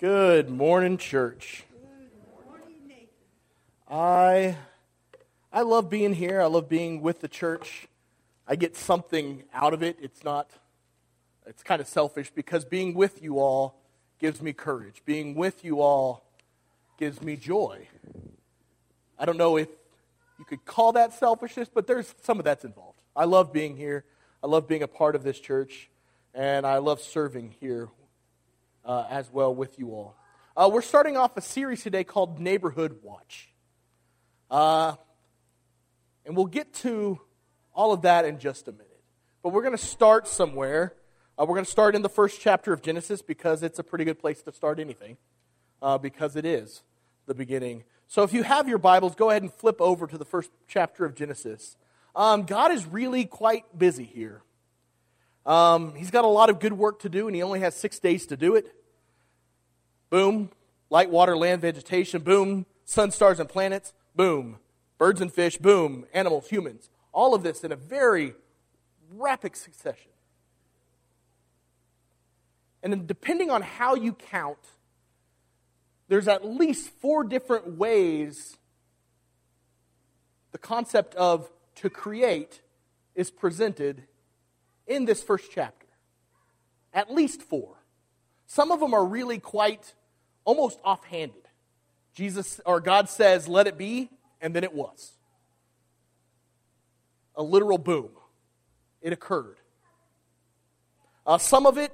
Good morning, church. I I love being here. I love being with the church. I get something out of it. It's not it's kind of selfish because being with you all gives me courage. Being with you all gives me joy. I don't know if you could call that selfishness, but there's some of that's involved. I love being here. I love being a part of this church, and I love serving here uh, as well with you all. Uh, we're starting off a series today called Neighborhood Watch. Uh, and we'll get to all of that in just a minute. But we're going to start somewhere. Uh, we're going to start in the first chapter of Genesis because it's a pretty good place to start anything, uh, because it is the beginning. So if you have your Bibles, go ahead and flip over to the first chapter of Genesis. Um, God is really quite busy here. Um, he's got a lot of good work to do, and he only has six days to do it. Boom. Light, water, land, vegetation. Boom. Sun, stars, and planets. Boom. Birds and fish. Boom. Animals, humans. All of this in a very rapid succession. And then, depending on how you count, there's at least four different ways the concept of to create is presented in this first chapter. At least four. Some of them are really quite almost offhanded. Jesus or God says, let it be, and then it was. A literal boom. It occurred. Uh, some of it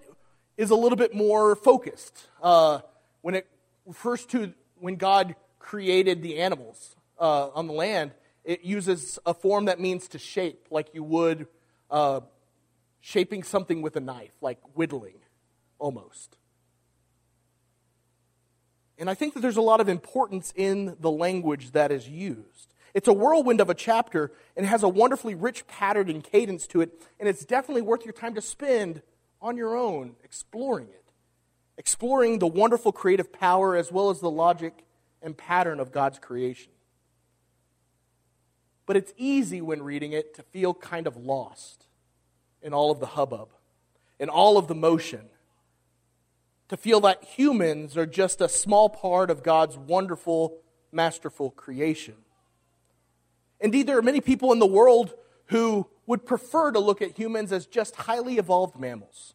is a little bit more focused. Uh, when it refers to when God created the animals uh, on the land, it uses a form that means to shape, like you would uh, shaping something with a knife, like whittling, almost. And I think that there's a lot of importance in the language that is used. It's a whirlwind of a chapter and it has a wonderfully rich pattern and cadence to it, and it's definitely worth your time to spend on your own exploring it, exploring the wonderful creative power as well as the logic and pattern of God's creation. But it's easy when reading it to feel kind of lost in all of the hubbub, in all of the motion, to feel that humans are just a small part of God's wonderful, masterful creation. Indeed, there are many people in the world who would prefer to look at humans as just highly evolved mammals.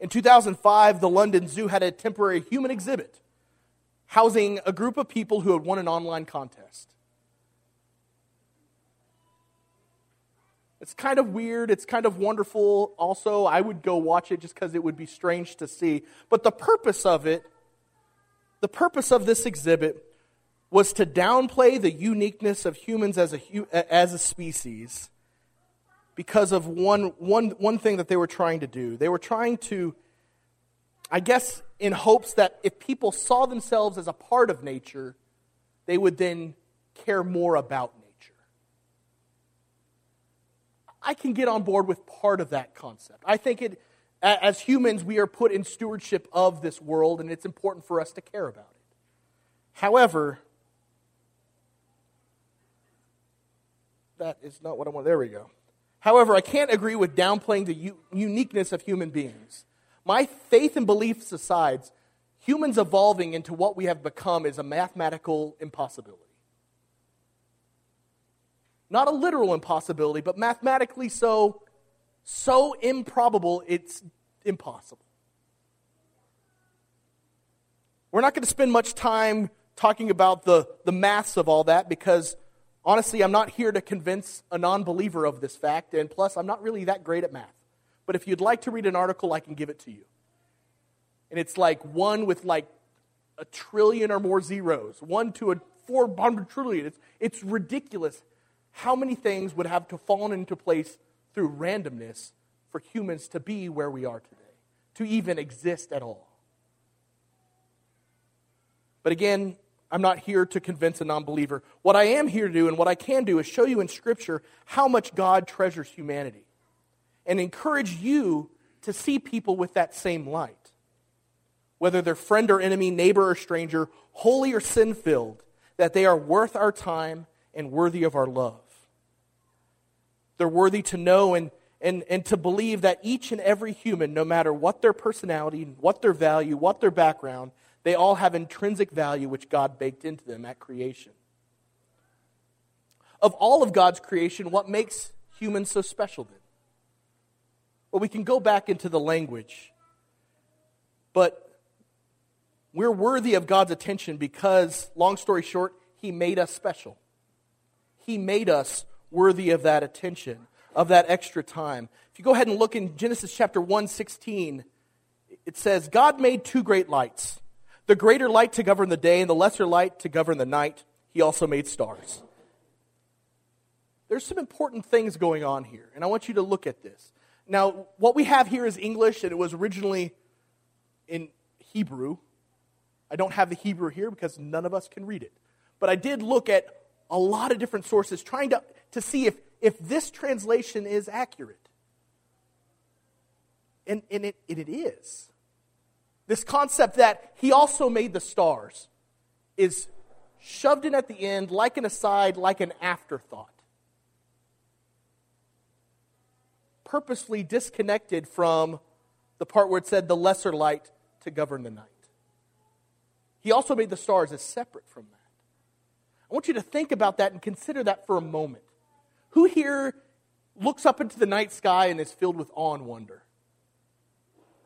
In 2005, the London Zoo had a temporary human exhibit housing a group of people who had won an online contest. It's kind of weird. It's kind of wonderful. Also, I would go watch it just because it would be strange to see. But the purpose of it, the purpose of this exhibit was to downplay the uniqueness of humans as a, as a species because of one, one, one thing that they were trying to do. They were trying to, I guess, in hopes that if people saw themselves as a part of nature, they would then care more about nature. I can get on board with part of that concept. I think it, as humans, we are put in stewardship of this world, and it's important for us to care about it. However, that is not what I want. There we go. However, I can't agree with downplaying the u- uniqueness of human beings. My faith and beliefs aside, humans evolving into what we have become is a mathematical impossibility. Not a literal impossibility, but mathematically so, so improbable it's impossible. We're not going to spend much time talking about the, the maths of all that because honestly, I'm not here to convince a non believer of this fact, and plus, I'm not really that great at math. But if you'd like to read an article, I can give it to you. And it's like one with like a trillion or more zeros, one to a 400 trillion. It's, it's ridiculous how many things would have to fall into place through randomness for humans to be where we are today, to even exist at all? But again, I'm not here to convince a non believer. What I am here to do and what I can do is show you in Scripture how much God treasures humanity and encourage you to see people with that same light. Whether they're friend or enemy, neighbor or stranger, holy or sin filled, that they are worth our time and worthy of our love. They're worthy to know and, and, and to believe that each and every human, no matter what their personality, what their value, what their background, they all have intrinsic value which God baked into them at creation. Of all of God's creation, what makes humans so special then? Well, we can go back into the language, but we're worthy of God's attention because, long story short, He made us special. He made us worthy of that attention, of that extra time. If you go ahead and look in Genesis chapter 1 16, it says, God made two great lights the greater light to govern the day and the lesser light to govern the night. He also made stars. There's some important things going on here, and I want you to look at this. Now, what we have here is English, and it was originally in Hebrew. I don't have the Hebrew here because none of us can read it. But I did look at a lot of different sources trying to, to see if, if this translation is accurate. And, and it, and it is. This concept that he also made the stars is shoved in at the end like an aside, like an afterthought. Purposely disconnected from the part where it said the lesser light to govern the night. He also made the stars as separate from that. I want you to think about that and consider that for a moment. Who here looks up into the night sky and is filled with awe and wonder?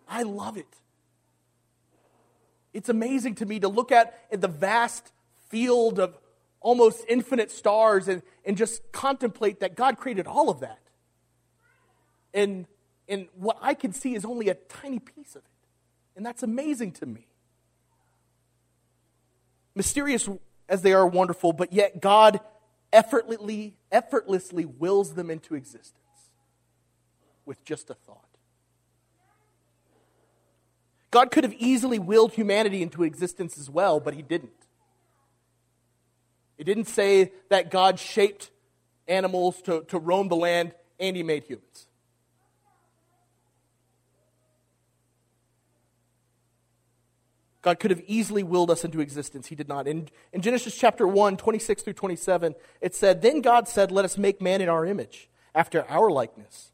I love it. It's amazing to me to look at the vast field of almost infinite stars and, and just contemplate that God created all of that. And, and what I can see is only a tiny piece of it. And that's amazing to me. Mysterious as they are wonderful, but yet God effortlessly, effortlessly wills them into existence with just a thought. God could have easily willed humanity into existence as well, but he didn't. It didn't say that God shaped animals to, to roam the land and he made humans. God could have easily willed us into existence. He did not. In, in Genesis chapter 1, 26 through 27, it said, Then God said, Let us make man in our image, after our likeness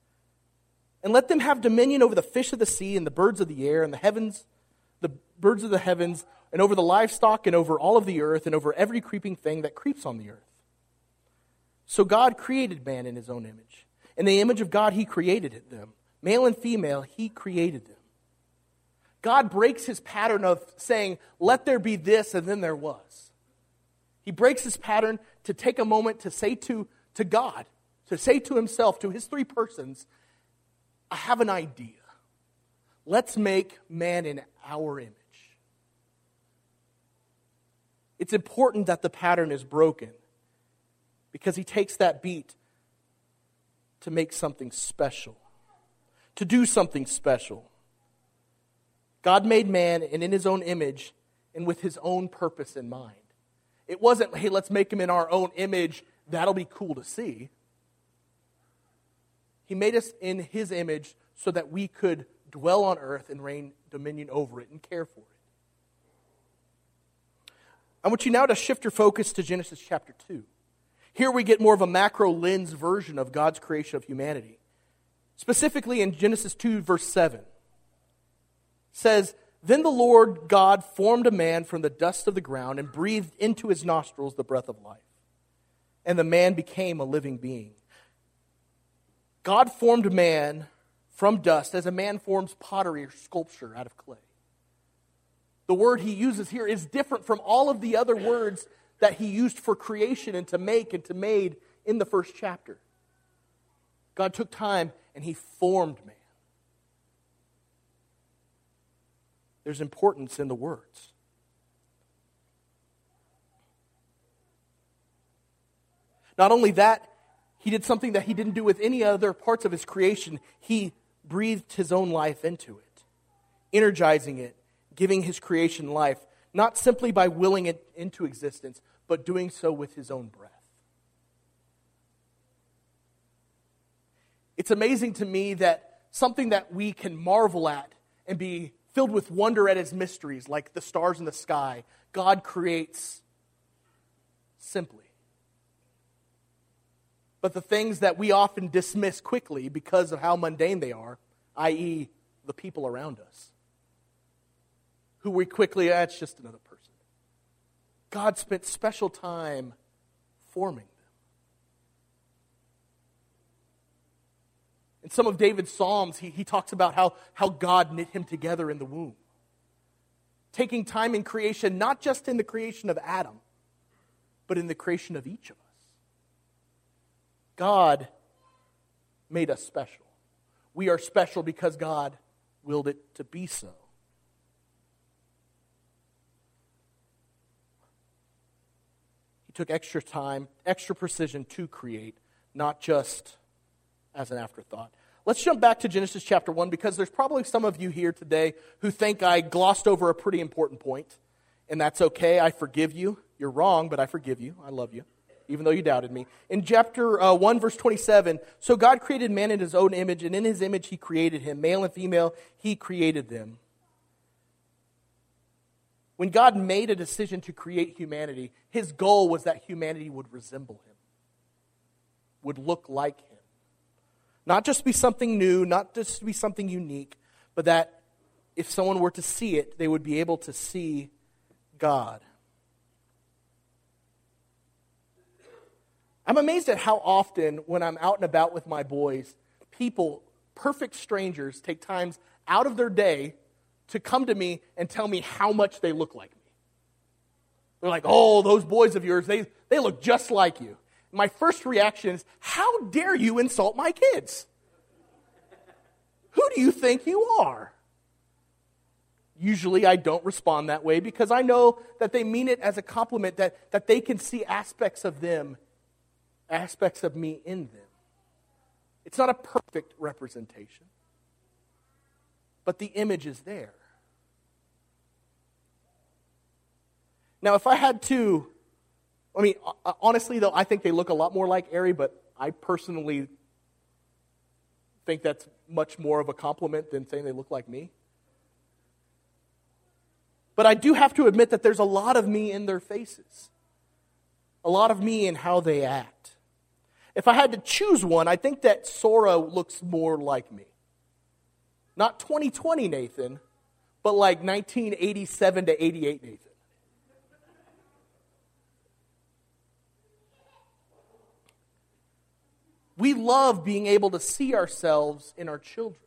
and let them have dominion over the fish of the sea and the birds of the air and the heavens, the birds of the heavens, and over the livestock and over all of the earth and over every creeping thing that creeps on the earth. So God created man in his own image. In the image of God, he created them. Male and female, he created them. God breaks his pattern of saying, let there be this, and then there was. He breaks his pattern to take a moment to say to, to God, to say to himself, to his three persons, I have an idea. Let's make man in our image. It's important that the pattern is broken because he takes that beat to make something special, to do something special. God made man and in his own image and with his own purpose in mind. It wasn't, hey, let's make him in our own image. That'll be cool to see. He made us in His image so that we could dwell on earth and reign dominion over it and care for it. I want you now to shift your focus to Genesis chapter 2. Here we get more of a macro lens version of God's creation of humanity. Specifically in Genesis 2, verse 7, says, Then the Lord God formed a man from the dust of the ground and breathed into his nostrils the breath of life. And the man became a living being. God formed man from dust as a man forms pottery or sculpture out of clay. The word he uses here is different from all of the other words that he used for creation and to make and to made in the first chapter. God took time and he formed man. There's importance in the words. Not only that, he did something that he didn't do with any other parts of his creation. He breathed his own life into it, energizing it, giving his creation life, not simply by willing it into existence, but doing so with his own breath. It's amazing to me that something that we can marvel at and be filled with wonder at his mysteries, like the stars in the sky, God creates simply But the things that we often dismiss quickly because of how mundane they are, i.e., the people around us, who we quickly, ah, just another person. God spent special time forming In some of David's Psalms, he, he talks about how, how God knit him together in the womb. Taking time in creation, not just in the creation of Adam, but in the creation of each of us. God made us special. We are special because God willed it to be so. He took extra time, extra precision to create, not just as an afterthought. Let's jump back to Genesis chapter 1 because there's probably some of you here today who think I glossed over a pretty important point, and that's okay. I forgive you. You're wrong, but I forgive you. I love you, even though you doubted me. In chapter uh, 1, verse 27, so God created man in his own image, and in his image he created him. Male and female, he created them. When God made a decision to create humanity, his goal was that humanity would resemble him, would look like him. Not just be something new, not just be something unique, but that if someone were to see it, they would be able to see God. I'm amazed at how often, when I'm out and about with my boys, people, perfect strangers, take times out of their day to come to me and tell me how much they look like me. They're like, oh, those boys of yours, they, they look just like you my first reaction is, How dare you insult my kids? Who do you think you are? Usually I don't respond that way because I know that they mean it as a compliment, that, that they can see aspects of them, aspects of me in them. It's not a perfect representation, but the image is there. Now, if I had to I mean, uh, uh, honestly, though, I think they look a lot more like Ari, but I personally think that's much more of a compliment than saying they look like me. But I do have to admit that there's a lot of me in their faces, a lot of me in how they act. If I had to choose one, I think that Sora looks more like me. Not 2020 Nathan, but like 1987 to 88 Nathan. We love being able to see ourselves in our children.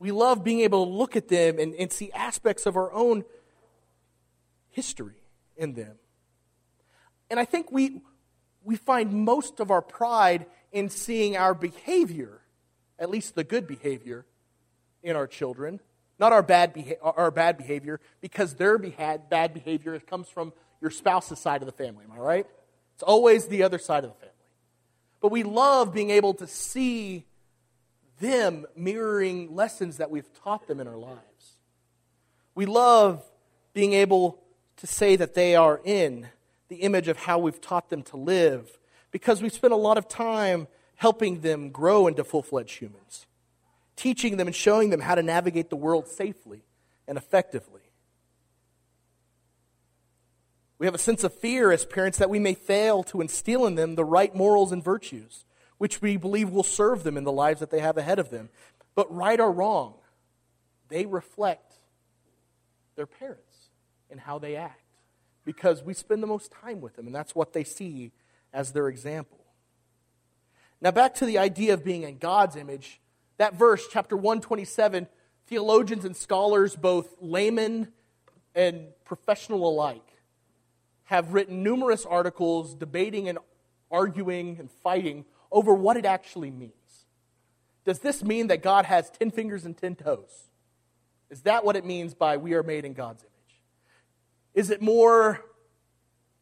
We love being able to look at them and, and see aspects of our own history in them. And I think we, we find most of our pride in seeing our behavior, at least the good behavior, in our children, not our bad, beha- our bad behavior, because their beha- bad behavior comes from your spouse's side of the family. Am I right? It's always the other side of the family. But we love being able to see them mirroring lessons that we've taught them in our lives. We love being able to say that they are in the image of how we've taught them to live because we spend a lot of time helping them grow into full fledged humans, teaching them and showing them how to navigate the world safely and effectively. We have a sense of fear as parents that we may fail to instill in them the right morals and virtues, which we believe will serve them in the lives that they have ahead of them. But right or wrong, they reflect their parents and how they act because we spend the most time with them, and that's what they see as their example. Now, back to the idea of being in God's image, that verse, chapter 127, theologians and scholars, both laymen and professional alike, have written numerous articles debating and arguing and fighting over what it actually means. Does this mean that God has 10 fingers and 10 toes? Is that what it means by we are made in God's image? Is it more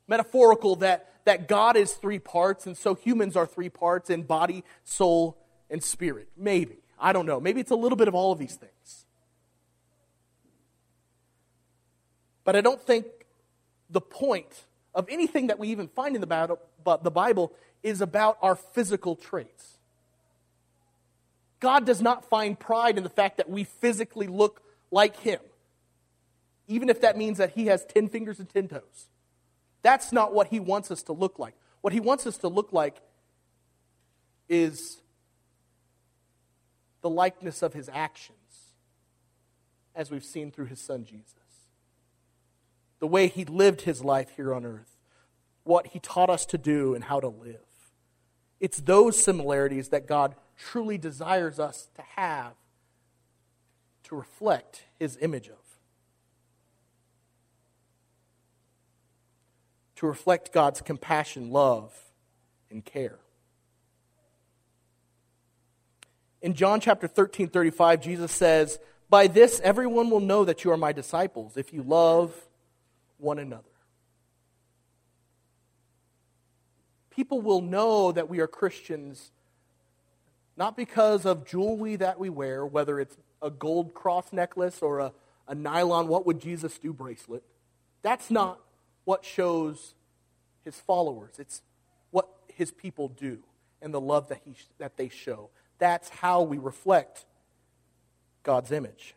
metaphorical that, that God is three parts and so humans are three parts in body, soul, and spirit? Maybe. I don't know. Maybe it's a little bit of all of these things. But I don't think the point of anything that we even find in the Bible is about our physical traits. God does not find pride in the fact that we physically look like Him, even if that means that He has 10 fingers and 10 toes. That's not what He wants us to look like. What he wants us to look like is the likeness of his actions, as we've seen through his son Jesus. The way he lived his life here on earth, what he taught us to do and how to live. It's those similarities that God truly desires us to have to reflect his image of. To reflect God's compassion, love, and care. In John chapter 13, 35, Jesus says, By this everyone will know that you are my disciples, if you love one another. People will know that we are Christians not because of jewelry that we wear, whether it's a gold cross necklace or a, a nylon what would Jesus do bracelet. That's not what shows his followers. It's what his people do and the love that, he, that they show. That's how we reflect God's image.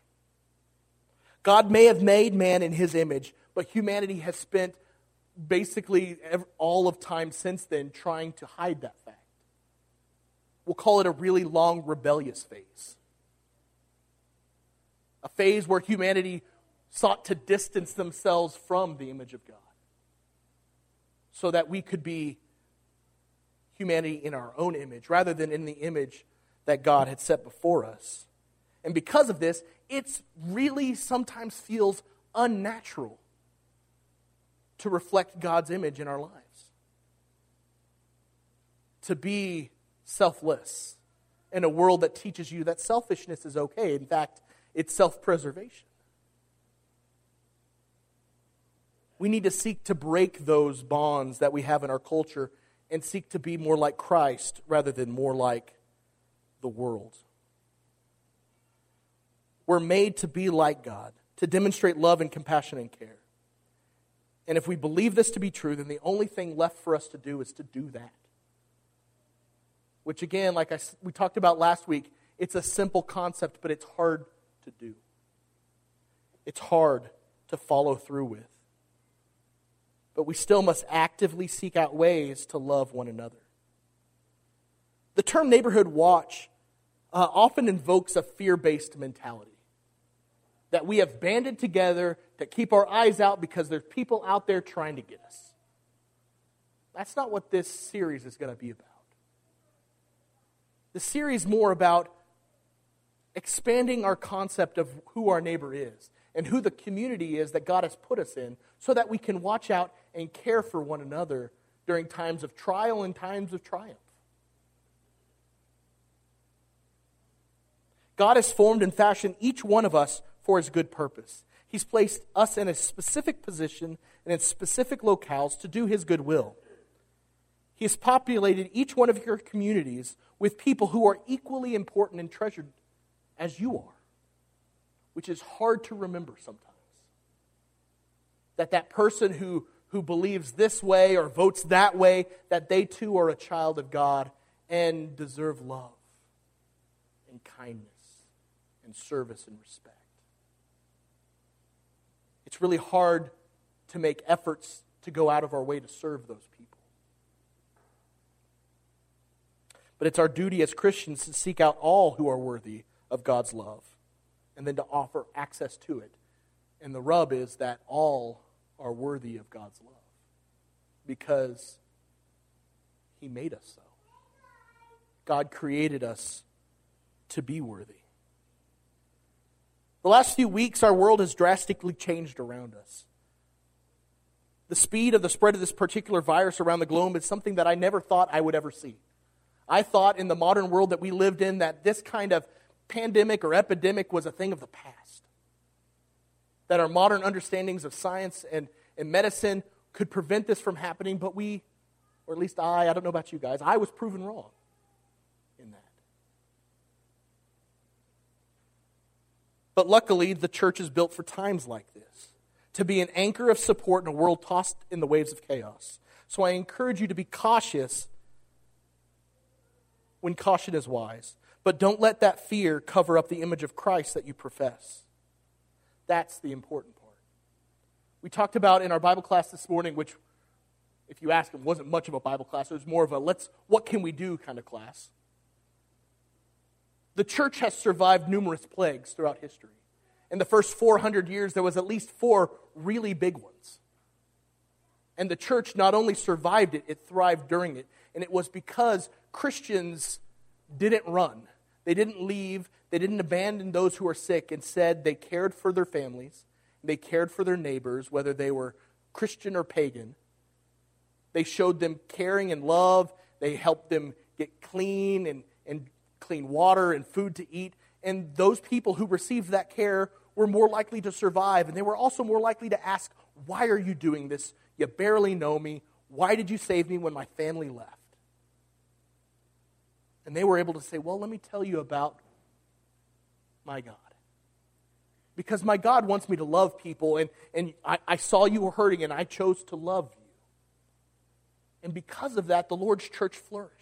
God may have made man in his image, but humanity has spent basically all of time since then trying to hide that fact. We'll call it a really long rebellious phase. A phase where humanity sought to distance themselves from the image of God so that we could be humanity in our own image rather than in the image that God had set before us. And because of this, it's really sometimes feels unnatural to reflect God's image in our lives. To be selfless in a world that teaches you that selfishness is okay. In fact, it's self preservation. We need to seek to break those bonds that we have in our culture and seek to be more like Christ rather than more like the world. We're made to be like God, to demonstrate love and compassion and care. And if we believe this to be true, then the only thing left for us to do is to do that. Which, again, like I, we talked about last week, it's a simple concept, but it's hard to do. It's hard to follow through with. But we still must actively seek out ways to love one another. The term neighborhood watch uh, often invokes a fear based mentality that we have banded together to keep our eyes out because there's people out there trying to get us. That's not what this series is going to be about. The series more about expanding our concept of who our neighbor is and who the community is that God has put us in so that we can watch out and care for one another during times of trial and times of triumph. God has formed and fashioned each one of us for his good purpose. He's placed us in a specific position and in specific locales to do his good will. He has populated each one of your communities with people who are equally important and treasured as you are, which is hard to remember sometimes. That that person who, who believes this way or votes that way, that they too are a child of God and deserve love and kindness and service and respect. It's really hard to make efforts to go out of our way to serve those people. But it's our duty as Christians to seek out all who are worthy of God's love and then to offer access to it. And the rub is that all are worthy of God's love because He made us so. God created us to be worthy. The last few weeks, our world has drastically changed around us. The speed of the spread of this particular virus around the globe is something that I never thought I would ever see. I thought in the modern world that we lived in that this kind of pandemic or epidemic was a thing of the past. That our modern understandings of science and, and medicine could prevent this from happening, but we, or at least I, I don't know about you guys, I was proven wrong. But luckily, the church is built for times like this to be an anchor of support in a world tossed in the waves of chaos. So I encourage you to be cautious when caution is wise. But don't let that fear cover up the image of Christ that you profess. That's the important part. We talked about in our Bible class this morning, which if you ask them, wasn't much of a Bible class. It was more of a let's, what can we do kind of class. The church has survived numerous plagues throughout history. In the first 400 years, there was at least four really big ones. And the church not only survived it, it thrived during it. And it was because Christians didn't run. They didn't leave. They didn't abandon those who were sick. Instead, they cared for their families. They cared for their neighbors, whether they were Christian or pagan. They showed them caring and love. They helped them get clean and, and clean water and food to eat. And those people who received that care were more likely to survive. And they were also more likely to ask, Why are you doing this? You barely know me. Why did you save me when my family left? And they were able to say, Well, let me tell you about my God. Because my God wants me to love people, and, and I, I saw you were hurting, and I chose to love you. And because of that, the Lord's church flourished.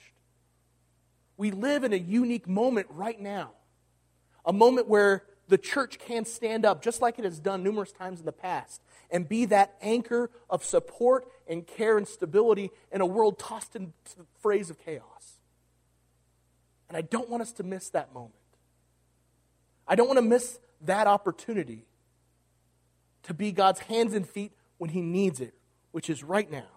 We live in a unique moment right now, a moment where the church can stand up, just like it has done numerous times in the past, and be that anchor of support and care and stability in a world tossed into the phrase of chaos. And I don't want us to miss that moment. I don't want to miss that opportunity to be God's hands and feet when He needs it, which is right now.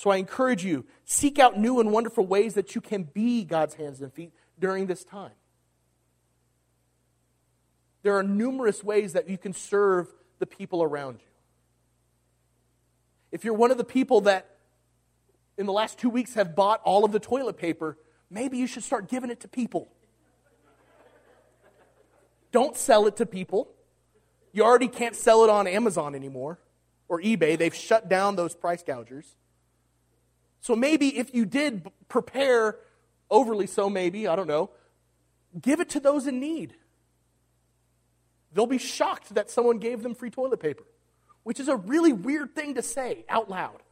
So I encourage you, seek out new and wonderful ways that you can be God's hands and feet during this time. There are numerous ways that you can serve the people around you. If you're one of the people that in the last two weeks have bought all of the toilet paper, maybe you should start giving it to people. Don't sell it to people. You already can't sell it on Amazon anymore or eBay. They've shut down those price gougers. So maybe if you did prepare overly so, maybe, I don't know, give it to those in need. They'll be shocked that someone gave them free toilet paper, which is a really weird thing to say out loud.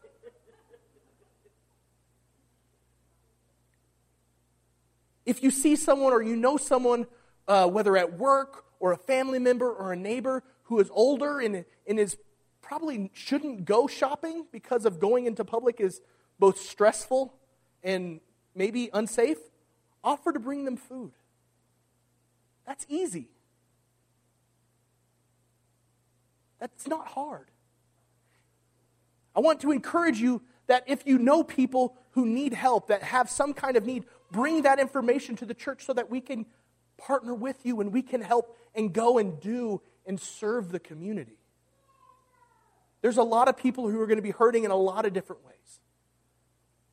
If you see someone or you know someone, uh, whether at work or a family member or a neighbor who is older and, and is probably shouldn't go shopping because of going into public is both stressful and maybe unsafe, offer to bring them food. That's easy. That's not hard. I want to encourage you that if you know people who need help, that have some kind of need, bring that information to the church so that we can partner with you and we can help and go and do and serve the community. There's a lot of people who are going to be hurting in a lot of different ways.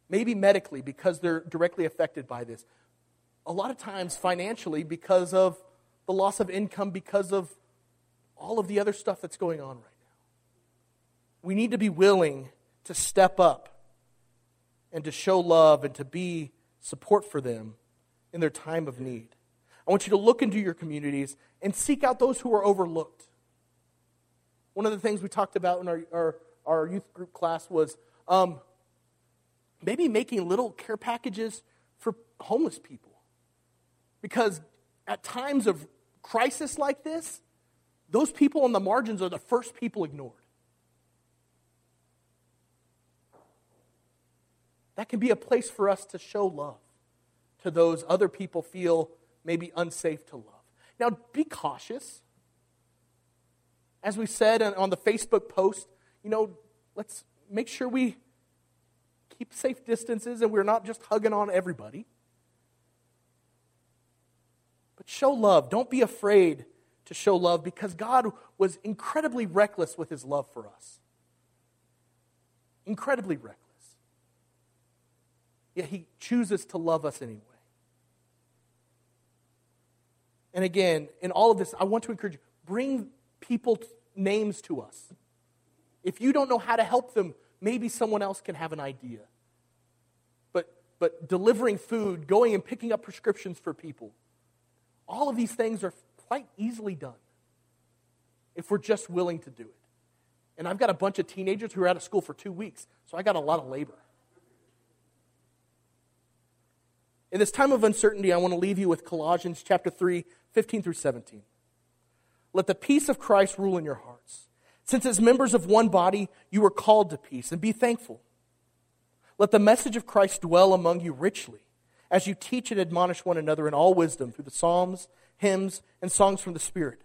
Maybe medically because they're directly affected by this. A lot of times financially because of the loss of income, because of all of the other stuff that's going on right now. We need to be willing to step up and to show love and to be support for them in their time of need. I want you to look into your communities and seek out those who are overlooked. One of the things we talked about in our, our, our youth group class was um, maybe making little care packages for homeless people. Because at times of crisis like this, those people on the margins are the first people ignored. That can be a place for us to show love to those other people feel maybe unsafe to love. Now, be cautious. As we said on the Facebook post, you know, let's make sure we keep safe distances and we're not just hugging on everybody. But show love. Don't be afraid to show love because God was incredibly reckless with his love for us. Incredibly reckless. Yet he chooses to love us anyway. And again, in all of this, I want to encourage you bring people names to us. If you don't know how to help them, maybe someone else can have an idea. But, but delivering food, going and picking up prescriptions for people, all of these things are quite easily done if we're just willing to do it. And I've got a bunch of teenagers who are out of school for two weeks, so I got a lot of labor. In this time of uncertainty, I want to leave you with Colossians chapter 3, 15 through 17. Let the peace of Christ rule in your hearts Since as members of one body, you were called to peace, and be thankful. Let the message of Christ dwell among you richly, as you teach and admonish one another in all wisdom through the psalms, hymns, and songs from the Spirit,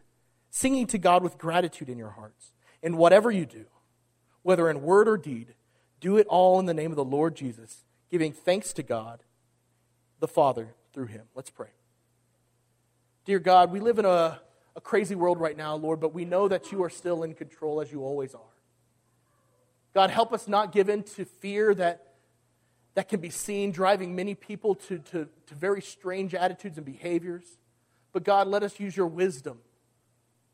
singing to God with gratitude in your hearts. And whatever you do, whether in word or deed, do it all in the name of the Lord Jesus, giving thanks to God, the Father, through him. Let's pray. Dear God, we live in a a crazy world right now, Lord, but we know that you are still in control as you always are. God, help us not give in to fear that, that can be seen driving many people to, to, to very strange attitudes and behaviors. But God, let us use your wisdom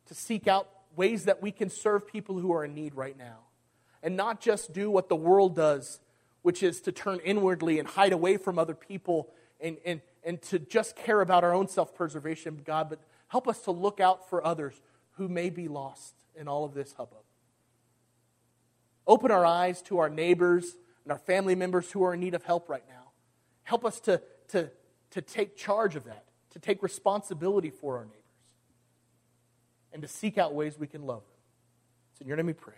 to seek out ways that we can serve people who are in need right now. And not just do what the world does, which is to turn inwardly and hide away from other people and, and, and to just care about our own self preservation, God, but Help us to look out for others who may be lost in all of this hubbub. Open our eyes to our neighbors and our family members who are in need of help right now. Help us to, to, to take charge of that, to take responsibility for our neighbors, and to seek out ways we can love them. It's in your name we pray.